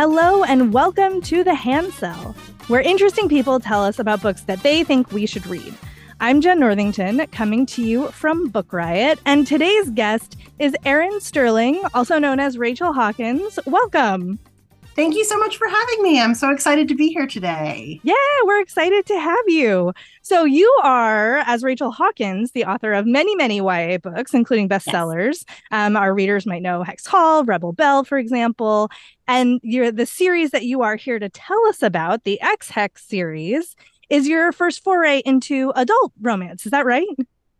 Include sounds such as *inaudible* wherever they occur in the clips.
Hello, and welcome to the Hand Sell, where interesting people tell us about books that they think we should read. I'm Jenn Northington, coming to you from Book Riot, and today's guest is Erin Sterling, also known as Rachel Hawkins. Welcome. Thank you so much for having me. I'm so excited to be here today. Yeah, we're excited to have you. So, you are, as Rachel Hawkins, the author of many, many YA books, including bestsellers. Yes. Um, our readers might know Hex Hall, Rebel Belle, for example. And you're the series that you are here to tell us about, the Ex Hex series, is your first foray into adult romance. Is that right?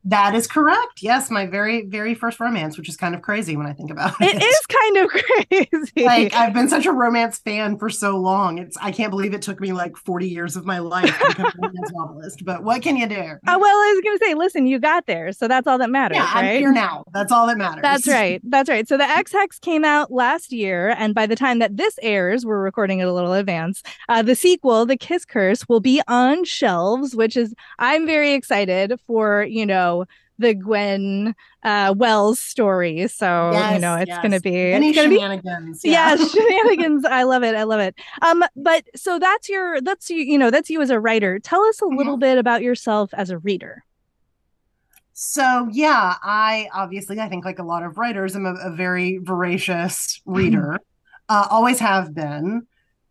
That is correct. Yes, my very, very first romance, which is kind of crazy when I think about it. It is kind of *laughs* crazy. Like I've been such a romance fan for so long. It's I can't believe it took me like 40 years of my life to become a *laughs* romance novelist. But what can you do? Uh, well, I was gonna say, listen, you got there. So that's all that matters. Yeah, right? I'm here now. That's all that matters. That's right. That's right. So the Ex Hex came out last year, and by the time that this airs, we're recording it a little advance. Uh, the sequel, The Kiss Curse, will be on shelves, which is I'm very excited for, you know the Gwyn uh, Wells story. So yes, you know it's yes. going to be any shenanigans. Be, yeah, yeah *laughs* shenanigans. I love it. I love it. Um, but so that's your that's you you know that's you as a writer. Tell us a mm-hmm. little bit about yourself as a reader. So yeah, I obviously I think like a lot of writers, I'm a, a very voracious reader. uh, always have been.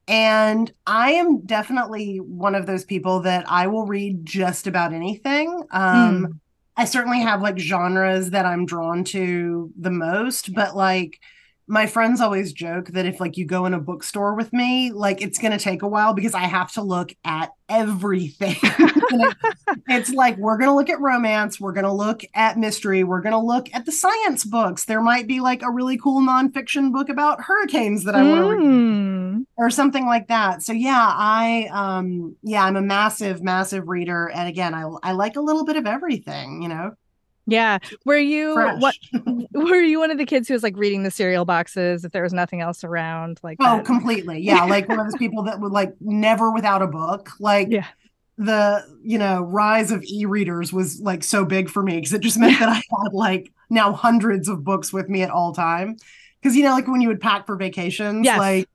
And I am definitely one of those people that I will read just about anything. Um, mm I certainly have like genres that I'm drawn to the most, but like my friends always joke that if like you go in a bookstore with me, like it's going to take a while because I have to look at everything. *laughs* it's like we're going to look at romance, we're going to look at mystery, we're going to look at the science books. There might be like a really cool nonfiction book about hurricanes that I want to mm. read or something like that. So yeah, I um yeah, I'm a massive massive reader and again, I I like a little bit of everything, you know. Yeah. Were you Fresh. what *laughs* were you one of the kids who was like reading the cereal boxes if there was nothing else around? Like Oh, that? completely. *laughs* Yeah. like one of those people that would like never without a book. Like yeah. the, you know, rise of e-readers was like so big for me because it just meant that I had like now hundreds of books with me at all time. Cause you know, like when you would pack for vacations, yes. like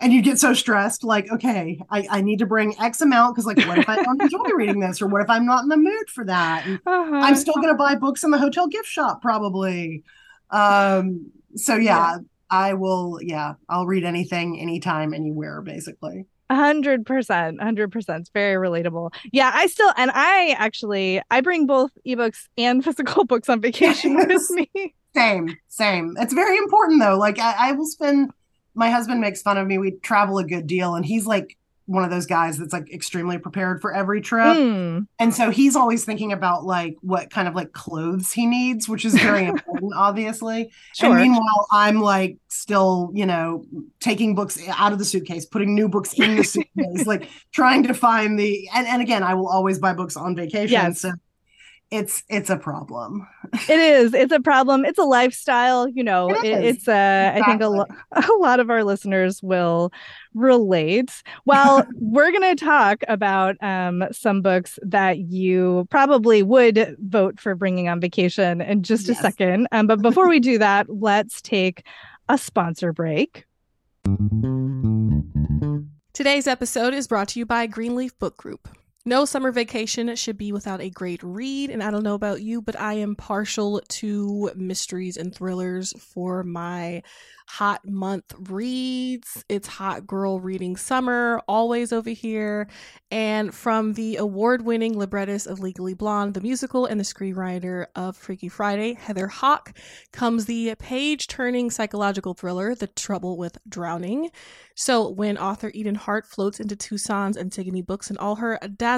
and you get so stressed like okay i, I need to bring x amount because like what if i don't *laughs* enjoy reading this or what if i'm not in the mood for that uh-huh. i'm still going to buy books in the hotel gift shop probably um so yeah, yeah i will yeah i'll read anything anytime anywhere basically hundred percent, hundred percent. It's very relatable. Yeah, I still and I actually I bring both ebooks and *laughs* physical books on vacation with me. Same, same. It's very important though. Like I, I will spend my husband makes fun of me. We travel a good deal, and he's like one of those guys that's like extremely prepared for every trip. Mm. And so he's always thinking about like what kind of like clothes he needs, which is very *laughs* important, obviously. Sure. And meanwhile, I'm like still, you know, taking books out of the suitcase, putting new books in the *laughs* suitcase, like trying to find the and, and again, I will always buy books on vacation. Yes. So it's it's a problem. *laughs* It is. It's a problem. It's a lifestyle you know it it, it's uh exactly. i think a, lo- *laughs* a lot of our listeners will relate. Well *laughs* we're going to talk about um some books that you probably would vote for bringing on vacation in just yes. a second. Um but before we do that let's take a sponsor break. Today's episode is brought to you by Greenleaf Book Group. No summer vacation should be without a great read. And I don't know about you, but I am partial to mysteries and thrillers for my hot month reads. It's hot girl reading summer, always over here. And from the award winning librettist of Legally Blonde, the musical, and the screenwriter of Freaky Friday, Heather Hach, comes the page turning psychological thriller, The Trouble with Drowning. So when author Eden Hart floats into Tucson's Antigone Books and all her dazzling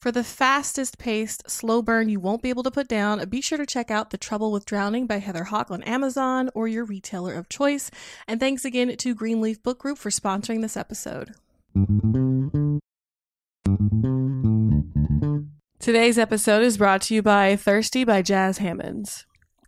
For the fastest paced, slow burn you won't be able to put down, be sure to check out The Trouble with Drowning by Heather Hach on Amazon or your retailer of choice. And thanks again to Greenleaf Book Group for sponsoring this episode. Today's episode is brought to you by Thirsty by Jas Hammonds.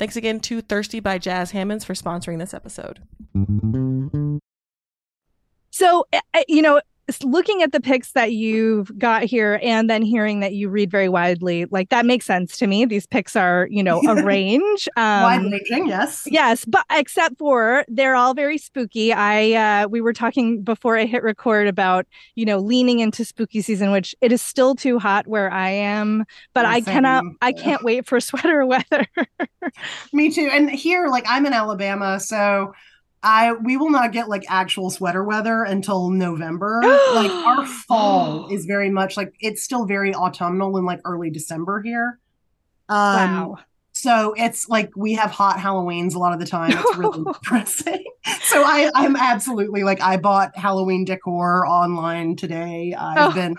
Thanks again to Thirsty by Jas Hammonds for sponsoring this episode. So, eh, eh, you know, looking at the picks that you've got here and then hearing that you read very widely like that makes sense to me. These picks are you know a *laughs* range um, wide ranging yes. yes but except for they're all very spooky. I uh we were talking before i hit record about you know leaning into spooky season which it is still too hot where i am but i cannot i can't wait for *laughs* sweater weather. Me too and here like i'm in alabama so I we will not get like actual sweater weather until November. like *gasps* our fall *gasps* is very much like it's still very autumnal in like early December here. Um, wow. So it's like we have hot Halloweens a lot of the time. It's really *laughs* depressing. *laughs* So I I'm absolutely like I bought Halloween decor online today. I've oh. been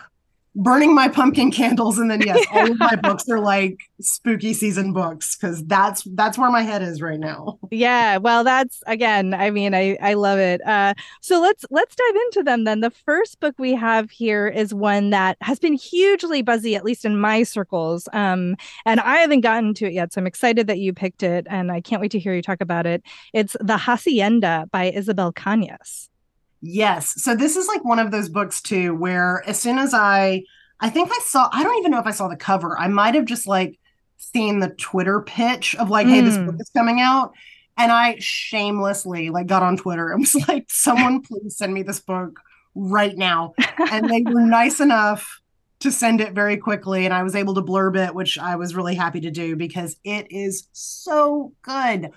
burning my pumpkin candles and then *laughs* yes all of my books are like spooky season books because that's that's where my head is right now. Yeah well that's again i mean i i love it. Uh so let's let's dive into them then. The first book we have here is one that has been hugely buzzy at least in my circles um and i haven't gotten to it yet so i'm excited that you picked it and i can't wait to hear you talk about it. It's the hacienda by isabel cañas Yes. So this is like one of those books too, where as soon as I, I think I saw, I don't even know if I saw the cover. I might have just like seen the Twitter pitch of like, mm. hey, this book hmm. is coming out. And I shamelessly like got on Twitter and was like, someone please send me this book right now. And they were *laughs* nice enough to send it very quickly. And I was able to blurb it, which I was really happy to do because it is so good.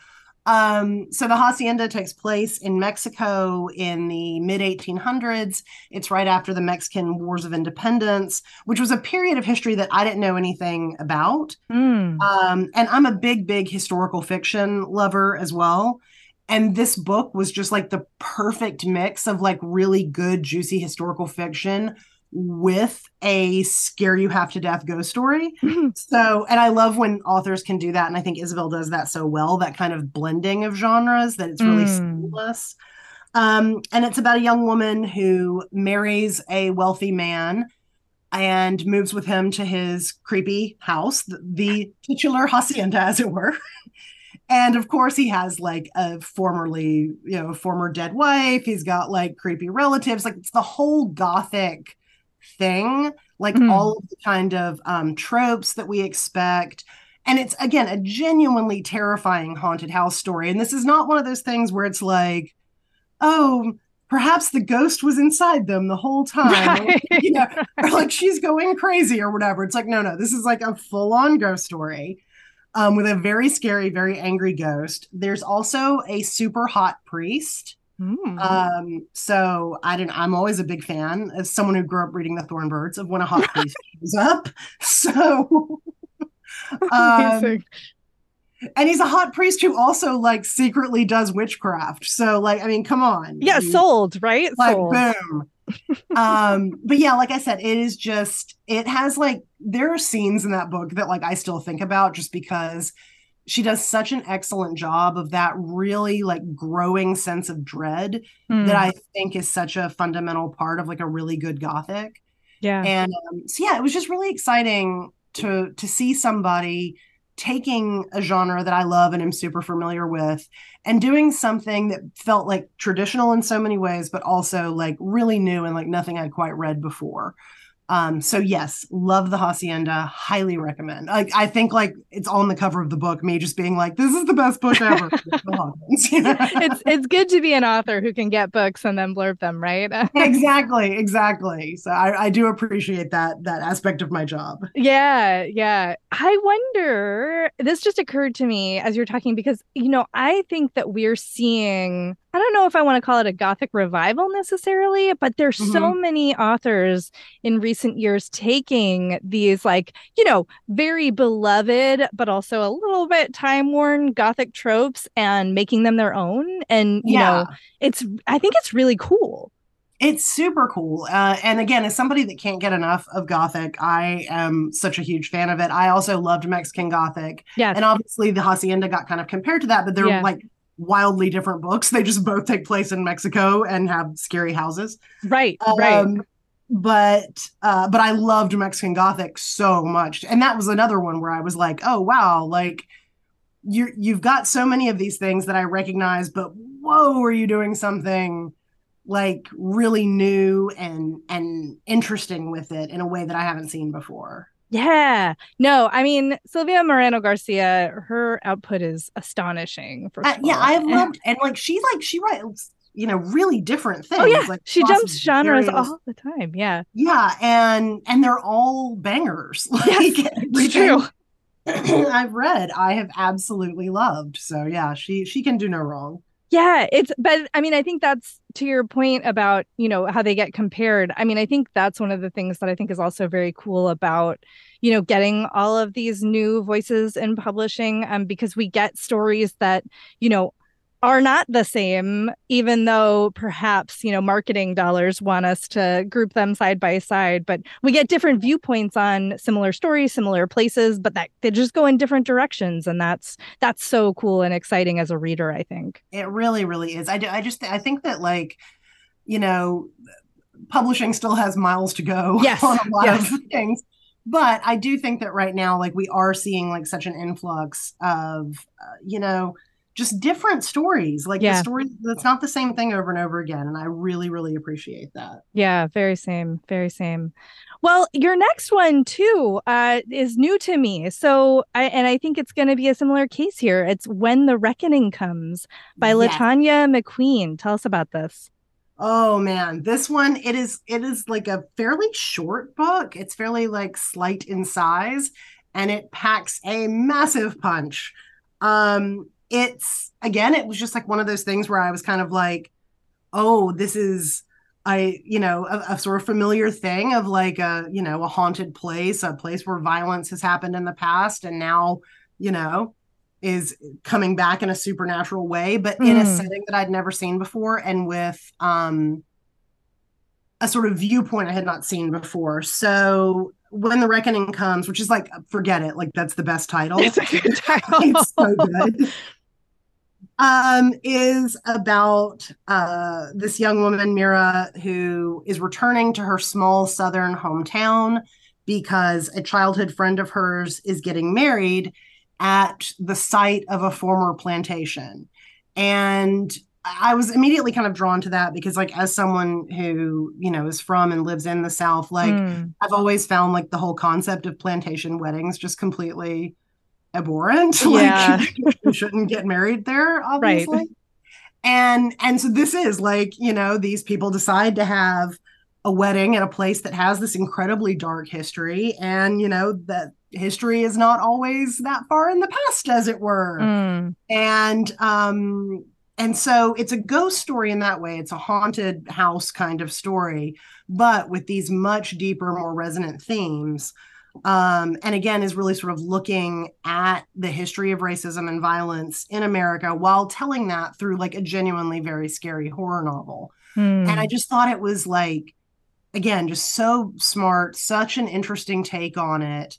Um, so the hacienda takes place in Mexico in the mid 1800s. It's right after the Mexican Wars of Independence, which was a period of history that I didn't know anything about. Mm. Um, and I'm a big, big historical fiction lover as well. And this book was just like the perfect mix of like really good, juicy historical fiction with a scare you half to death ghost story. so, and I love when authors can do that. And I think Isabel does that so well that kind of blending of genres that it's really mm. seamless. Um, and it's about a young woman who marries a wealthy man and moves with him to his creepy house, the, the titular hacienda, as it were. *laughs* and of course, he has like a formerly, you know, former dead wife. He's got like creepy relatives. Like it's the whole gothic thing, like mm. all of the kind of um, tropes that we expect. And it's again a genuinely terrifying haunted house story. And this is not one of those things where it's like, oh, perhaps the ghost was inside them the whole *laughs* time. Right. Or, you know, or like she's going crazy or whatever. It's like, no, no, this is like a full-on ghost story. Um, with a very scary, very angry ghost. There's also a super hot priest Mm. Um, so I didn't. I'm always a big fan as someone who grew up reading the Thorn Birds of when a hot *laughs* priest shows up. *laughs* So, *laughs* um, and he's a hot priest who also like secretly does witchcraft. So like, I mean, come on. Yeah, sold, right? like sold. boom um but yeah like i said it is just it has like there are scenes in that book that like i still think about just because she does such an excellent job of that really like growing sense of dread Hmm, that i think is such a fundamental part of like a really good gothic. Yeah. and um, so yeah it was just really exciting to to see somebody taking a genre that i love and am super familiar with and doing something that felt like traditional in so many ways but also like really new and like nothing i'd quite read before um so yes love the hacienda highly recommend. Like i think like it's on the cover of the book me just being like this is the best book ever. *laughs* It's it's good to be an author who can get books and then blurb them, right? *laughs* exactly exactly. So I, I do appreciate that that aspect of my job. Yeah, yeah. I wonder, this just occurred to me as you're talking because, you know, I think that we're seeing, I don't know if I want to call it a Gothic revival necessarily, but there's so many authors in recent years taking these, like, you know, very beloved, but also a little bit time worn Gothic tropes and making them their own. And, you know, it's, I think it's really cool. It's super cool. Uh, and again, as somebody that can't get enough of Gothic, I am such a huge fan of it. I also loved Mexican Gothic. Yes. And obviously, the Hacienda got kind of compared to that, but they're Yeah. like wildly different books. They just both take place in Mexico and have scary houses. right, right. Um, but uh, but I loved Mexican Gothic so much, and that was another one where I was like, oh wow, like you you've got so many of these things that I recognize, but whoa, are you doing something like really new and and interesting with it in a way that I haven't seen before? Yeah. No, I mean, Silvia Moreno Garcia, her output is astonishing. First Uh, yeah. I And- loved and like she like she writes you know really different things. Oh yeah, like she jumps genres various- all the time. Yeah, Yeah, and and they're all bangers. *laughs* Like Yes, it's true. *clears throat* I've read, I have absolutely loved. So yeah, she she can do no wrong. Yeah, it's but I mean, I think that's to your point about, you know, how they get compared. I mean, I think that's one of the things that I think is also very cool about, you know, getting all of these new voices in publishing um because we get stories that, you know, are not the same even though perhaps, you know, marketing dollars want us to group them side by side, but we get different viewpoints on similar stories, similar places, but that they just go in different directions and that's that's so cool and exciting as a reader, I think. It really, really is. I do, I just I think that like, you know, publishing still has miles to go *laughs* Yes, on a lot yes. of things. But I do think that right now, like we are seeing like such an influx of, uh, you know, just different stories. Like Yeah. the story that's not the same thing over and over again, and I really, really appreciate that. Yeah, very same, very same. Well, your next one too uh, is new to me. So, I and I think it's going to be a similar case here. It's When the Reckoning Comes by Yes. Latanya McQueen. Tell us about this. Oh man, this one it is it is like a fairly short book. It's fairly like slight in size and it packs a massive punch. Um it's again it was just like one of those things where I was kind of like, "Oh, this is I, you know, a, a sort of familiar thing of like a, you know, a haunted place, a place where violence has happened in the past and now, you know, is coming back in a supernatural way, but in a Mm. setting that I'd never seen before and with um a sort of viewpoint I had not seen before. So when the reckoning comes, which is like forget it, like that's the best title. It's a good title. *laughs* it's so good. Um, is about uh this young woman, Mira, who is returning to her small southern hometown because a childhood friend of hers is getting married at the site of a former plantation. And I was immediately kind of drawn to that because, like, as someone who, you know, is from and lives in the South, like, Mm. I've always found like the whole concept of plantation weddings just completely abhorrent. *laughs* Yeah. like *laughs* you shouldn't get married there, obviously. Right. And and so this is like, you know, these people decide to have a wedding at a place that has this incredibly dark history. And, you know, that history is not always that far in the past, as it were Mm. and um and so it's a ghost story in that way it's a haunted house kind of story but with these much deeper more resonant themes Um, and again, is really sort of looking at the history of racism and violence in America while telling that through like a genuinely very scary horror novel. Hmm. And I just thought it was like, again, just so smart, such an interesting take on it.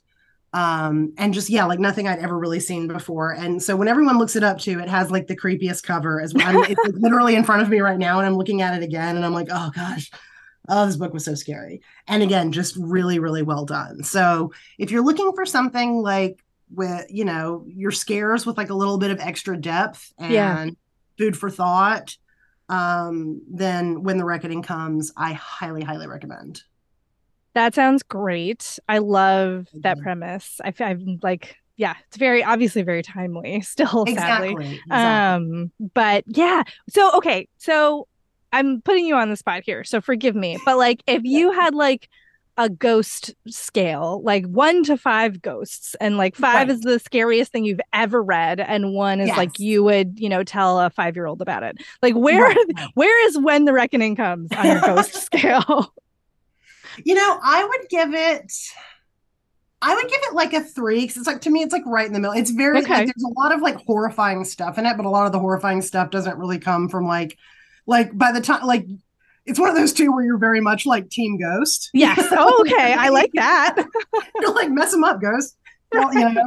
Um, and just yeah, like nothing I'd ever really seen before. And so when everyone looks it up too, it has like the creepiest cover as well. it's like, literally in front of me right now, and I'm looking at it again, and I'm like, oh gosh, oh, this book was so scary. And again, just really, really well done. So if you're looking for something like with, you know, your scares with like a little bit of extra depth and Yeah. food for thought, um, then when the reckoning comes, I highly, highly recommend. That sounds great. I love that premise. I, I'm like, yeah, it's very obviously very timely *laughs* still, sadly. Exactly. exactly. Um, but yeah. So okay, so I'm putting you on the spot here, so forgive me. But like if you had like a ghost scale, like one to five ghosts, and like five Right. is the scariest thing you've ever read, and one is like you would, you know, tell a five year old about it. Like where right. where is when the reckoning comes on your ghost *laughs* scale? You know, I would give it. I would give it like a three because it's like to me, it's like right in the middle. It's very Okay. like there's a lot of like horrifying stuff in it, but a lot of the horrifying stuff doesn't really come from like like by the time like it's one of those two where you're very much like Team Ghost. Yes. *laughs* Oh, okay. I like that. *laughs* you're like mess them up, Ghost. Well, you know.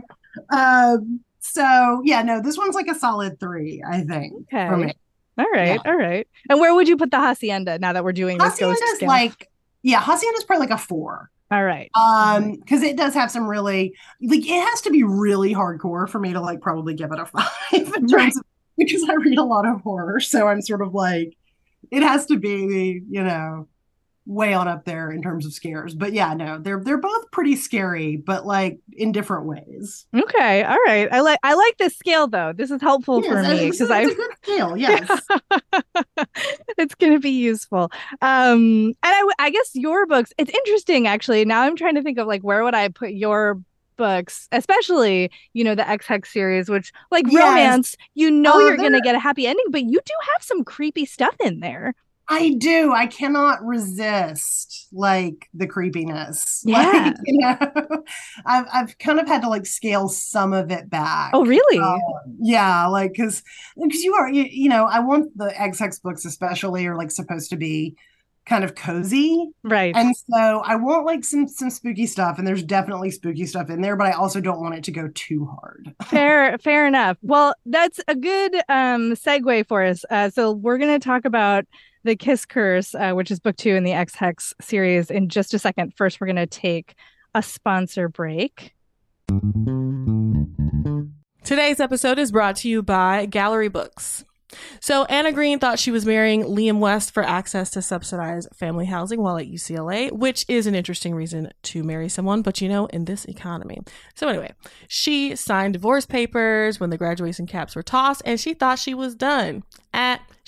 um, so yeah, no, this one's like a solid three, I think, for Okay. me. All right. All right. And where would you put the hacienda now that we're doing this ghost Hacienda's scale? like yeah, hacienda is probably like a four. All right. um because it does have some really like it has to be really hardcore for me to like probably give it a five *laughs* in terms Right. of because i read a lot of horror so i'm sort of like it has to be you know way on up there in terms of scares but yeah no they're they're both pretty scary but like in different ways Okay. All right. I like I like this scale though. This is helpful for me it's, because I a good scale *laughs* yes *laughs* it's going to be useful. Um, and I I guess your books, it's interesting actually. Now I'm trying to think of like, where would I put your books, especially, you know, the Ex Hex series, which like Yes. romance, you know, Oh, you're going to get a happy ending, but you do have some creepy stuff in there. I do. I cannot resist like the creepiness. *laughs* Yeah. Like, you know, I've I've kind of had to like scale some of it back. Oh, really? Um, yeah, like because because you are you, you know I want the Sex books especially are like supposed to be kind of cozy, right. and so I want like some some spooky stuff, and there's definitely spooky stuff in there, but I also don't want it to go too hard. *laughs* fair fair enough well that's a good um segue for us uh so we're going to talk about the kiss curse uh, which is book two in the ex hex series in just a second first we're going to take a sponsor break Today's episode is brought to you by Gallery Books. So, Anna Green thought she was marrying Liam West for access to subsidized family housing while at UCLA, which is an interesting reason to marry someone, but you know, in this economy. So, anyway, she signed divorce papers when the graduation caps were tossed, and she thought she was done. At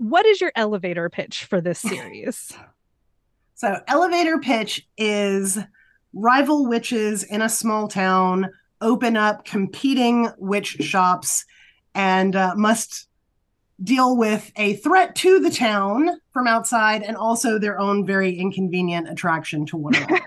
what is your elevator pitch for this *sighs* series? so elevator pitch is rival witches in a small town open up competing witch shops and uh, must deal with a threat to the town from outside and also their own very inconvenient attraction to one another.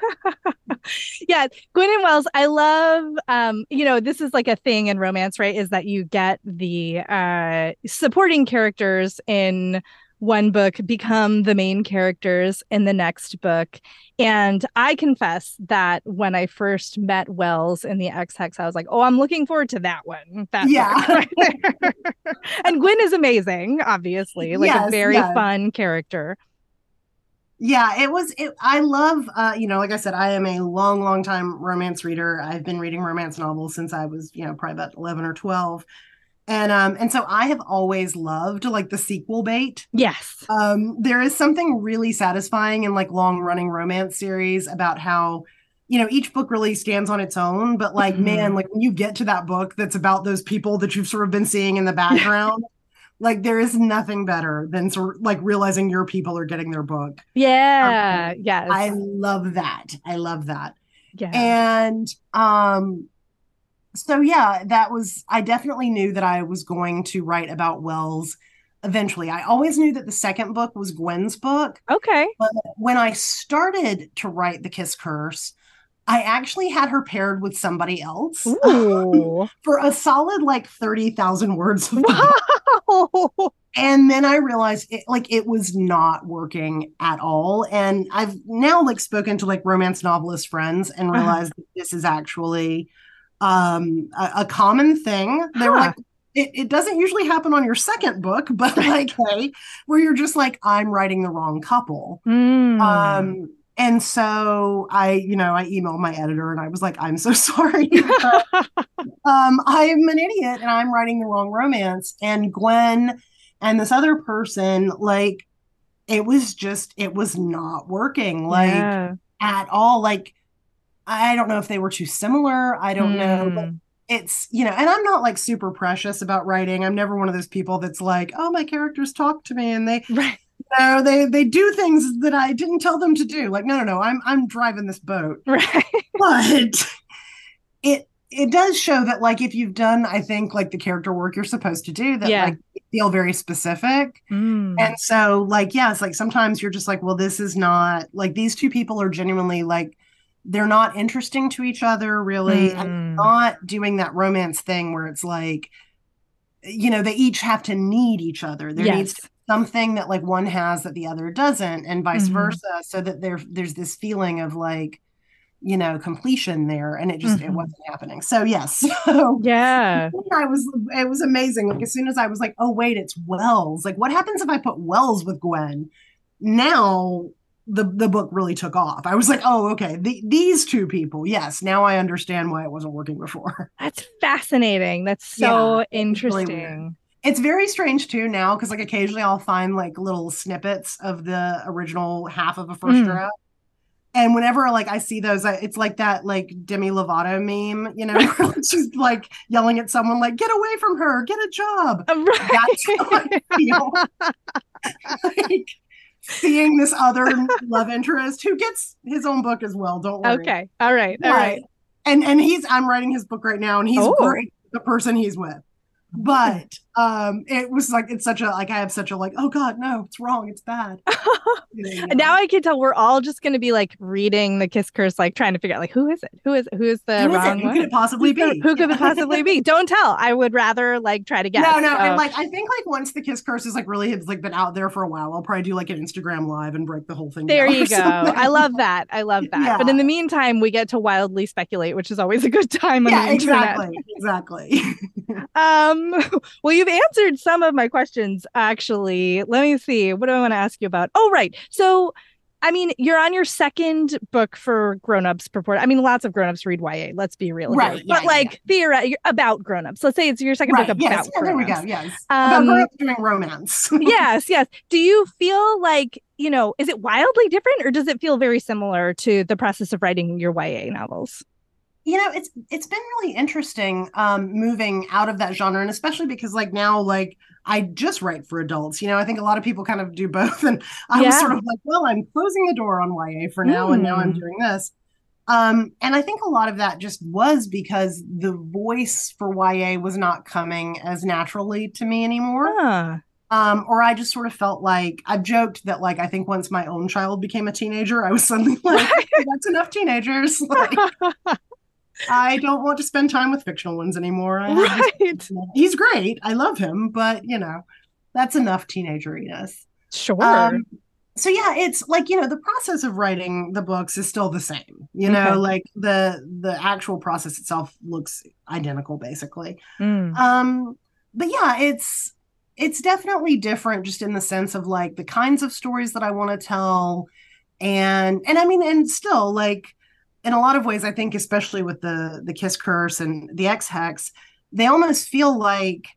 *laughs* yeah, Gwyn and Wells, I love um, you know, this is like a thing in romance, right? Is that you get the uh supporting characters in one book become the main characters in the next book. And I confess that when I first met Wells in the Ex Hex, I was like, oh, I'm looking forward to that one. That yeah. Right *laughs* and Gwyn is amazing, obviously, like yes, a very yes. fun character. Yeah, it was. It, I love, uh, you know, like I said, I am a long, long time romance reader. I've been reading romance novels since I was, you know, probably about 11 or 12 and um and so i have always loved like the sequel bait. Yes. Um there is something really satisfying in like long running romance series about how you know each book really stands on its own but like mm-hmm. man like when you get to that book that's about those people that you've sort of been seeing in the background *laughs* like there is nothing better than sort of like realizing your people are getting their book. Yeah. Um, yes. I love that. I love that. Yeah. And um so yeah, that was I definitely knew that I was going to write about Wells eventually. I always knew that the second book was Gwyn's book. Okay. But when I started to write The Kiss Curse, I actually had her paired with somebody else *laughs* for a solid like 30,000 words. wow. *laughs* And then I realized it like it was not working at all. And I've now like spoken to like romance novelist friends and uh-huh. realized uh-huh. that this is actually um, a, a common thing. They were like, it, it, doesn't usually happen on your second book, *laughs* but like, *laughs* hey, where you're just like, I'm writing the wrong couple. Mm. Um, and so I, you know, I emailed my editor and I was like, I'm so *laughs* sorry. um, I'm an idiot and I'm writing the wrong romance. And Gwyn and this other person, like, it was just, it was not working, like, yeah. at all. Like, I don't know if they were too similar. I don't mm. know. But hmm. it's, you know, and I'm not like super precious about writing. I'm never one of those people that's like, oh, my characters talk to me and they, *laughs* right. you know, they they do things that I didn't tell them to do. Like, no, no, no, I'm I'm driving this boat. *laughs* Right. But it it does show that like if you've done i think like the character work you're supposed to do that yeah. like feel very specific mm. and so like yes like sometimes you're just like well this is not like these two people are genuinely like they're not interesting to each other really mm. and not doing that romance thing where it's like you know they each have to need each other there yes. needs something that like one has that the other doesn't and vice mm-hmm. versa so that there there's this feeling of like you know completion there and it just mm-hmm. it wasn't happening so yes *laughs* so yeah *laughs* i was it was amazing like as soon as i was like oh wait it's wells like what happens if i put wells with gwyn now the the book really took off. I was like, oh, okay, the, these two people, yes, now I understand why it wasn't working before. *laughs* That's fascinating. That's so yeah, interesting. Really it's very strange too now because like occasionally I'll find like little snippets of the original half of a first mm. draft. And whenever like I see those, I, it's like that like Demi Lovato meme, you know, *laughs* she's like yelling at someone like, "Get away from her, get a job." *laughs* Right. That's how I feel. like, seeing this other *laughs* love interest who gets his own book as well. Don't worry. Okay. All right. All right. And and he's I'm writing his book right now, and he's oh. great. The person he's with. But um it was like it's such a like i have such a like oh god no it's wrong it's bad. *laughs* Yeah. now i can tell we're all just going to be like reading the kiss curse like trying to figure out like who is it? Who is who is the who wrong is who could it possibly Who's be? the, who could it possibly be? *laughs* Don't tell. I would rather like try to guess no no so. and like i think like once the kiss curse is like really has like been out there for a while i'll probably do like an instagram live and break the whole thing there you *laughs* go. I love that. I love that. Yeah. but in the meantime we get to wildly speculate which is always a good time on yeah the internet. exactly. Exactly. Um *laughs* well you've answered some of my questions actually. Let me see. What do i want to ask you about? Oh right. So i mean you're on your second book for grown-ups purport i mean lots of grown-ups read ya let's be real Right, yeah, but yeah, like theoret- about grown-ups. Let's say it's your second right book about yes yeah, there we go yes. Um, about grown-ups doing romance. *laughs* Yes yes. Do you feel like you know is it wildly different or does it feel very similar to the process of writing your ya novels you know it's it's been really interesting um moving out of that genre and especially because like now like i just write for adults you know i think a lot of people kind of do *laughs* both and i was sort of like well i'm closing the door on ya for now and now i'm Hmm. doing this. Um and i think a lot of that just was because the voice for ya was not coming as naturally to me anymore. Huh. um or i just sort of felt like i've joked that like i think once my own child became a teenager i was suddenly *laughs* like "Okay, that's enough teenagers. *laughs* Like I don't want to spend time with fictional ones anymore. I right *laughs* He's great. I love him, but you know, that's enough teenageriness. sure Um, so yeah, it's like you know, the process of writing the books is still the same. You know, Okay. like the the actual process itself looks identical, basically. Mm. Um, but yeah, it's it's definitely different, just in the sense of like the kinds of stories that I want to tell, and and I mean, and still like in a lot of ways, I think, especially with the the Kiss Curse and the Ex Hex, they almost feel like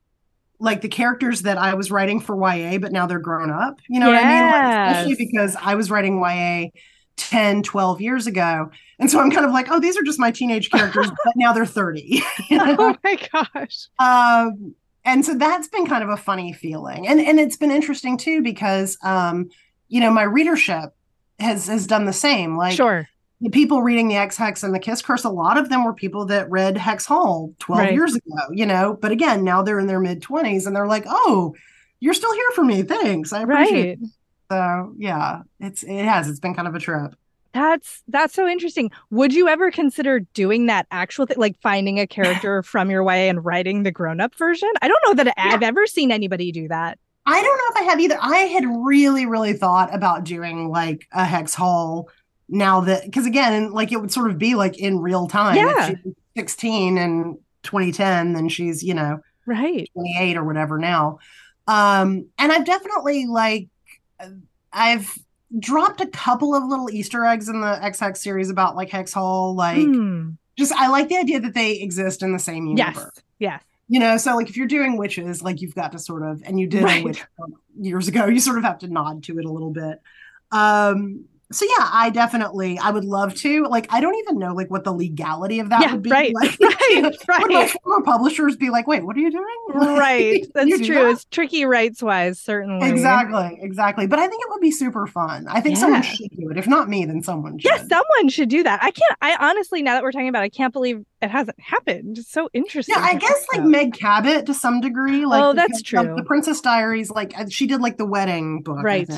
like the characters that I was writing for YA, but now they're grown up. You know what I mean? Like, especially because I was writing YA 10, 12 years ago. And so I'm kind of like, oh, these are just my teenage characters, *laughs* but now they're 30. *laughs* you know? oh my gosh um and so that's been kind of a funny feeling and and it's been interesting too because um you know my readership has has done the same like sure the people reading the ex hex and the kiss curse a lot of them were people that read hex hall 12 Right. years ago you know but again now they're in their mid 20s and they're like oh you're still here for me thanks i appreciate right it so yeah it's it has it's been kind of a trip That's that's so interesting. Would you ever consider doing that actual thing, like finding a *laughs* character from your YA and writing the grown-up version? I don't know that I've ever seen anybody do that. I don't know if I have either. I had really, really thought about doing like a hex hall now that because again, like it would sort of be like in real time. Yeah. If she's 16 and 2010, then she's, you know, Right. 28 or whatever now. Um, and I've definitely like I've dropped a couple of little Easter eggs in the Ex Hex series about like Hex Hall. Like Hmm. just I like the idea that they exist in the same universe Yes. Yes. you know so like if you're doing witches like you've got to sort of and you did Right. a witch years ago *laughs* you sort of have to nod to it a little bit um so yeah i definitely i would love to like i don't even know like what the legality of that Yeah, would be right, like *laughs* right, *laughs* would my former publishers be like wait what are you doing *laughs* Like, Right. That's true. that? It's tricky rights wise, certainly. exactly exactly but i think it would be super fun i think someone should do it if not me then someone should Yes, someone should do that. I can't I honestly now that we're talking about it, I can't believe it hasn't happened. It's so interesting. Yeah, I guess like. Meg Cabot to some degree. Like Oh, that's true. The Princess Diaries, like uh, she did like the wedding book, Right.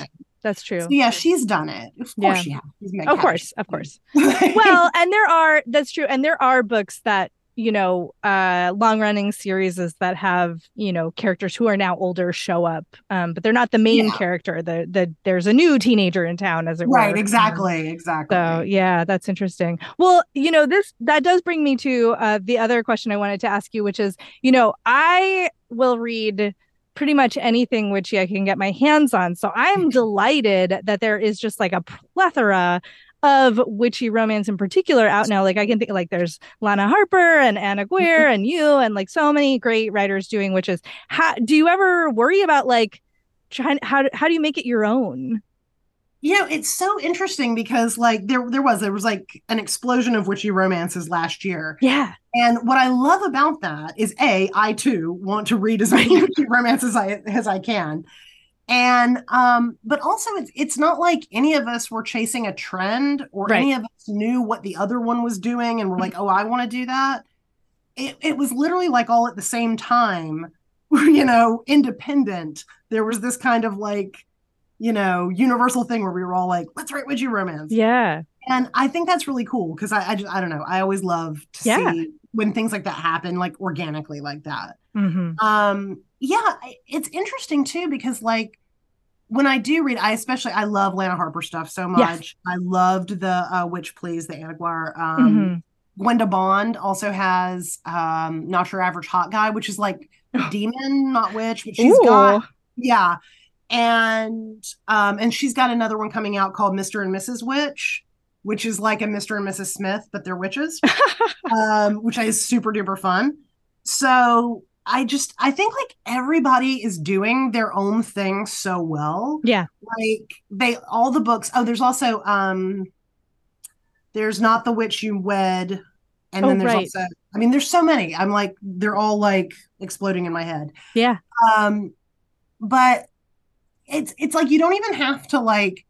That's true. So, yeah, she's done it. Of course Yeah. she has. Of course, of course. well *laughs* and there are that's true and there are books that you know uh long running series that have you know characters who are now older show up um but they're not the main Yeah. character the the there's a new teenager in town as it were right, Um, exactly, exactly. so yeah that's interesting well you know this that does bring me to uh the other question i wanted to ask you which is you know i will read pretty much anything which I can get my hands on. So I'm mm-hmm. delighted that there is just like a plethora of witchy romance in particular out now. Like I can think like there's Lana Harper and Ann Aguirre mm-hmm. and you and like so many great writers doing witches. How do you ever worry about like trying how how do you make it your own? You know it's so interesting because like there there was there was like an explosion of witchy romances last year. Yeah. and what i love about that is a i too want to read as many *laughs* witchy romances as i as i can. And um but also it's it's not like any of us were chasing a trend or Right. any of us knew what the other one was doing and we're like oh i want to do that. It, it was literally like all at the same time *laughs* you know, independent, there was this kind of like, you know, universal thing where we were all like, let's write witchy romance. Yeah. And I think that's really cool because I, I just, I don't know. I always love to Yeah. see when things like that happen, like organically like that. hmm Um, yeah, it's interesting too because like when I do read, I especially I love Lana Harper stuff so much. Yes. I loved the uh, Witch Please, the Ann Aguirre. Um, Mhm. Gwenda Bond also has um, Not Your Average Hot Guy, which is like demon, not witch, but she's Ooh. got yeah, and um, and she's got another one coming out called Mister and Mrs. Witch, which is like a Mister and Mrs. Smith, but they're witches, *laughs* um, which is super duper fun. So I just I think like everybody is doing their own thing so well. Yeah. Like they all the books. Oh, there's also um there's not the witch you wed. And Oh, then there's right. also I mean, there's so many. I'm like, they're all like exploding in my head. Yeah. Um, but it's it's like you don't even have to like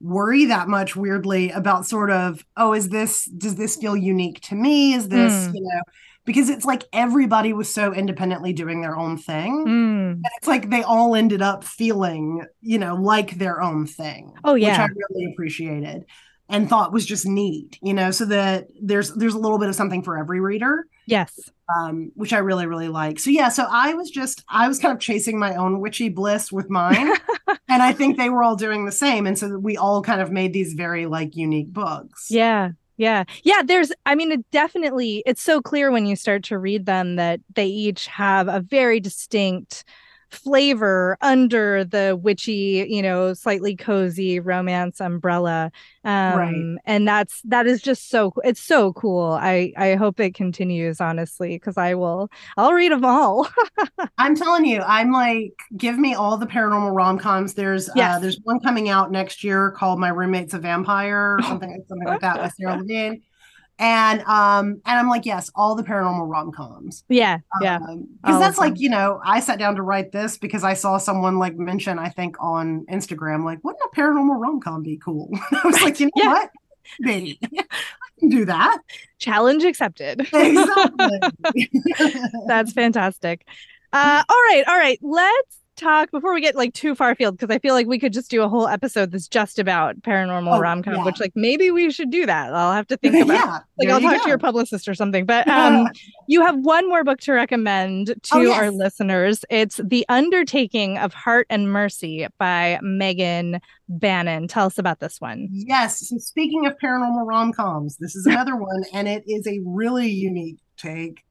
worry that much weirdly about sort of, oh, is this does this feel unique to me? Is this, Mm. you know, because it's like everybody was so independently doing their own thing. Mm. And it's like they all ended up feeling, you know, like their own thing. Oh, yeah Which. I really appreciated and thought was just neat, you know, so that there's there's a little bit of something for every reader Yes. um, which I really, really like. So yeah, so I was just I was kind of chasing my own witchy bliss with mine. *laughs* and I think they were all doing the same. And so we all kind of made these very like unique books. Yeah. Yeah. Yeah. There's, I mean, it definitely, it's so clear when you start to read them that they each have a very distinct flavor under the witchy, you know, slightly cozy romance umbrella. Um, Right. and that's, that is just so, it's so cool. I, I hope it continues, honestly, because I will, I'll read them all. *laughs* I'm telling you, I'm like, give me all the paranormal rom coms. There's uh there's one coming out next year called My Roommate's a Vampire or something, something like that with Sarah *laughs* Levine. And um, and I'm like, yes, all the paranormal rom coms. yeah. Yeah. because of that's like you know i sat down to write this because i saw someone like mention i think on instagram like wouldn't a paranormal rom-com be cool *laughs* i was like you know Yeah. what maybe *laughs* i can do that Challenge accepted. *laughs* exactly That's fantastic. Uh, all right, all right. Let's talk before we get like too far afield because I feel like we could just do a whole episode that's just about paranormal Oh, rom com, yeah. which like maybe we should do that. I'll have to think *laughs* about. yeah Like I'll talk to your publicist or something. But um, you have one more book to recommend to Oh, yes. our listeners. It's The Undertaking of Hart and Mercy by Megan Bannen. Tell us about this one. yes so speaking of paranormal rom-coms this is another *laughs* one and it is a really unique take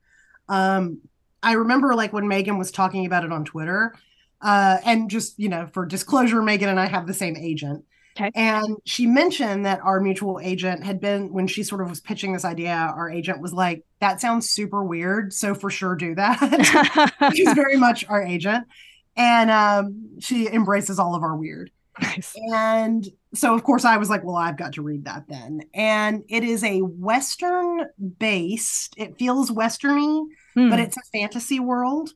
um i remember like when megan was talking about it on twitter uh and just you know for disclosure megan and i have the same agent Okay. and she mentioned that our mutual agent had been when she sort of was pitching this idea our agent was like that sounds super weird so for sure do that *laughs* she's *laughs* very much our agent and um she embraces all of our weird nice. and so, of course, I was like, well, I've got to read that then. And it is a Western based, it feels Westerny, Hmm. but it's a fantasy world.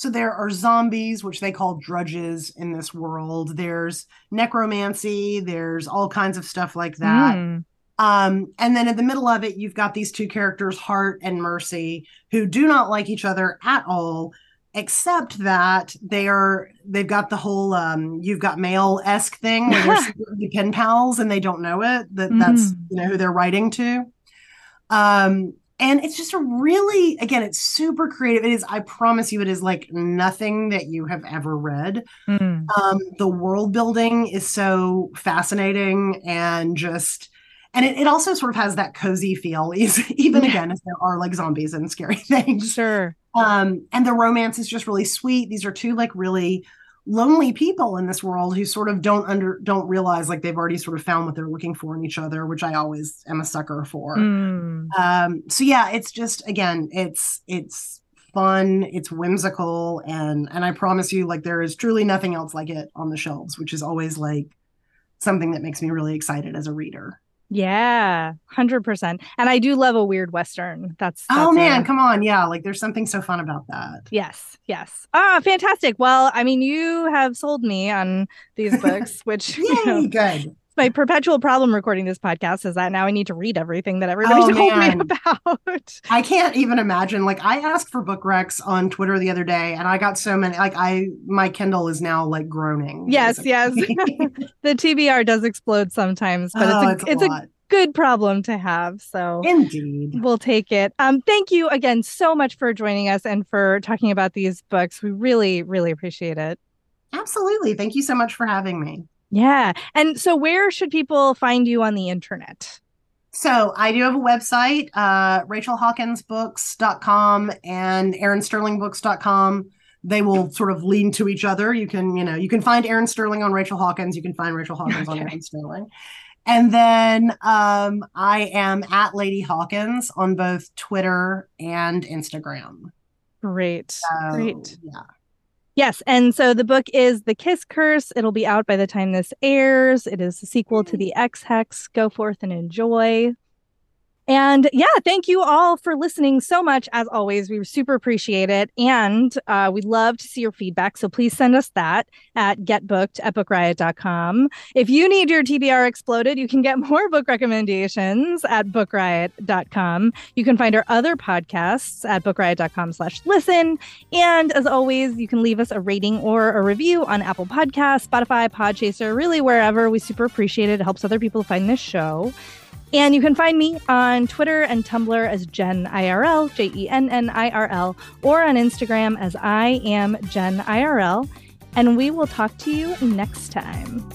So there are zombies, which they call drudges in this world. There's necromancy, there's all kinds of stuff like that. Hmm. Um, and then in the middle of it, you've got these two characters, Hart and Mercy, who do not like each other at all, except that they are they've got the whole um you've got mail esque thing where they're *laughs* secretly pen pals and they don't know it that that's Mhm. you know who they're writing to. Um and it's just a really again it's super creative. It is i promise you it is like nothing that you have ever read. Hmm. um, the world building is so fascinating and just and it, it also sort of has that cozy feel *laughs* even again as there are like zombies and scary *laughs* things. Sure. um and the romance is just really sweet. These are two like really lonely people in this world who sort of don't under don't realize like they've already sort of found what they're looking for in each other which i always am a sucker for Hmm. um so yeah it's just again it's it's fun it's whimsical and and i promise you like there is truly nothing else like it on the shelves which is always like something that makes me really excited as a reader Yeah, hundred percent. And I do love a weird western. That's, oh man a- come on yeah like there's something so fun about that yes, yes. Ah, fantastic. Well, I mean, you have sold me on these books, *laughs* which you know, good my perpetual problem recording this podcast is that now I need to read everything that everybody oh, *laughs* told man. me about. I can't even imagine. Like I asked for book recs on Twitter the other day and I got so many like I my Kindle is now like groaning. Yes, yes. *laughs* the TBR does explode sometimes, but oh, it's a, it's, a, it's a good problem to have. So indeed, we'll take it. Um, thank you again so much for joining us and for talking about these books. We really, really appreciate it. Absolutely. Thank you so much for having me. Yeah. And so, where should people find you on the internet? So I do have a website, uh, rachelhawkinsbooks.com and erinsterlingbooks.com. They will sort of lean to each other. You can, you know, you can find Erin Sterling on Rachel Hawkins. You can find Rachel Hawkins *laughs* okay. on Erin Sterling. And then um, I am at Lady Hawkins on both Twitter and Instagram. Great. So, Great. Yeah. Yes. And so the book is The Kiss Curse. It'll be out by the time this airs. It is a sequel to The Ex Hex. Go forth and enjoy. And yeah, thank you all for listening so much. As always, we super appreciate it. And uh, we'd love to see your feedback. So please send us that at getbooked at bookriot.com. If you need your TBR exploded, you can get *laughs* more book recommendations at bookriot.com. You can find our other podcasts at bookriot.com slash listen. And as always, you can leave us a rating or a review on Apple Podcasts, Spotify, Podchaser, really wherever. We super appreciate it. It helps other people find this show. And you can find me on Twitter and Tumblr as Jenn IRL, J E N N I R L, or on Instagram as I am Jenn IRL. And we will talk to you next time.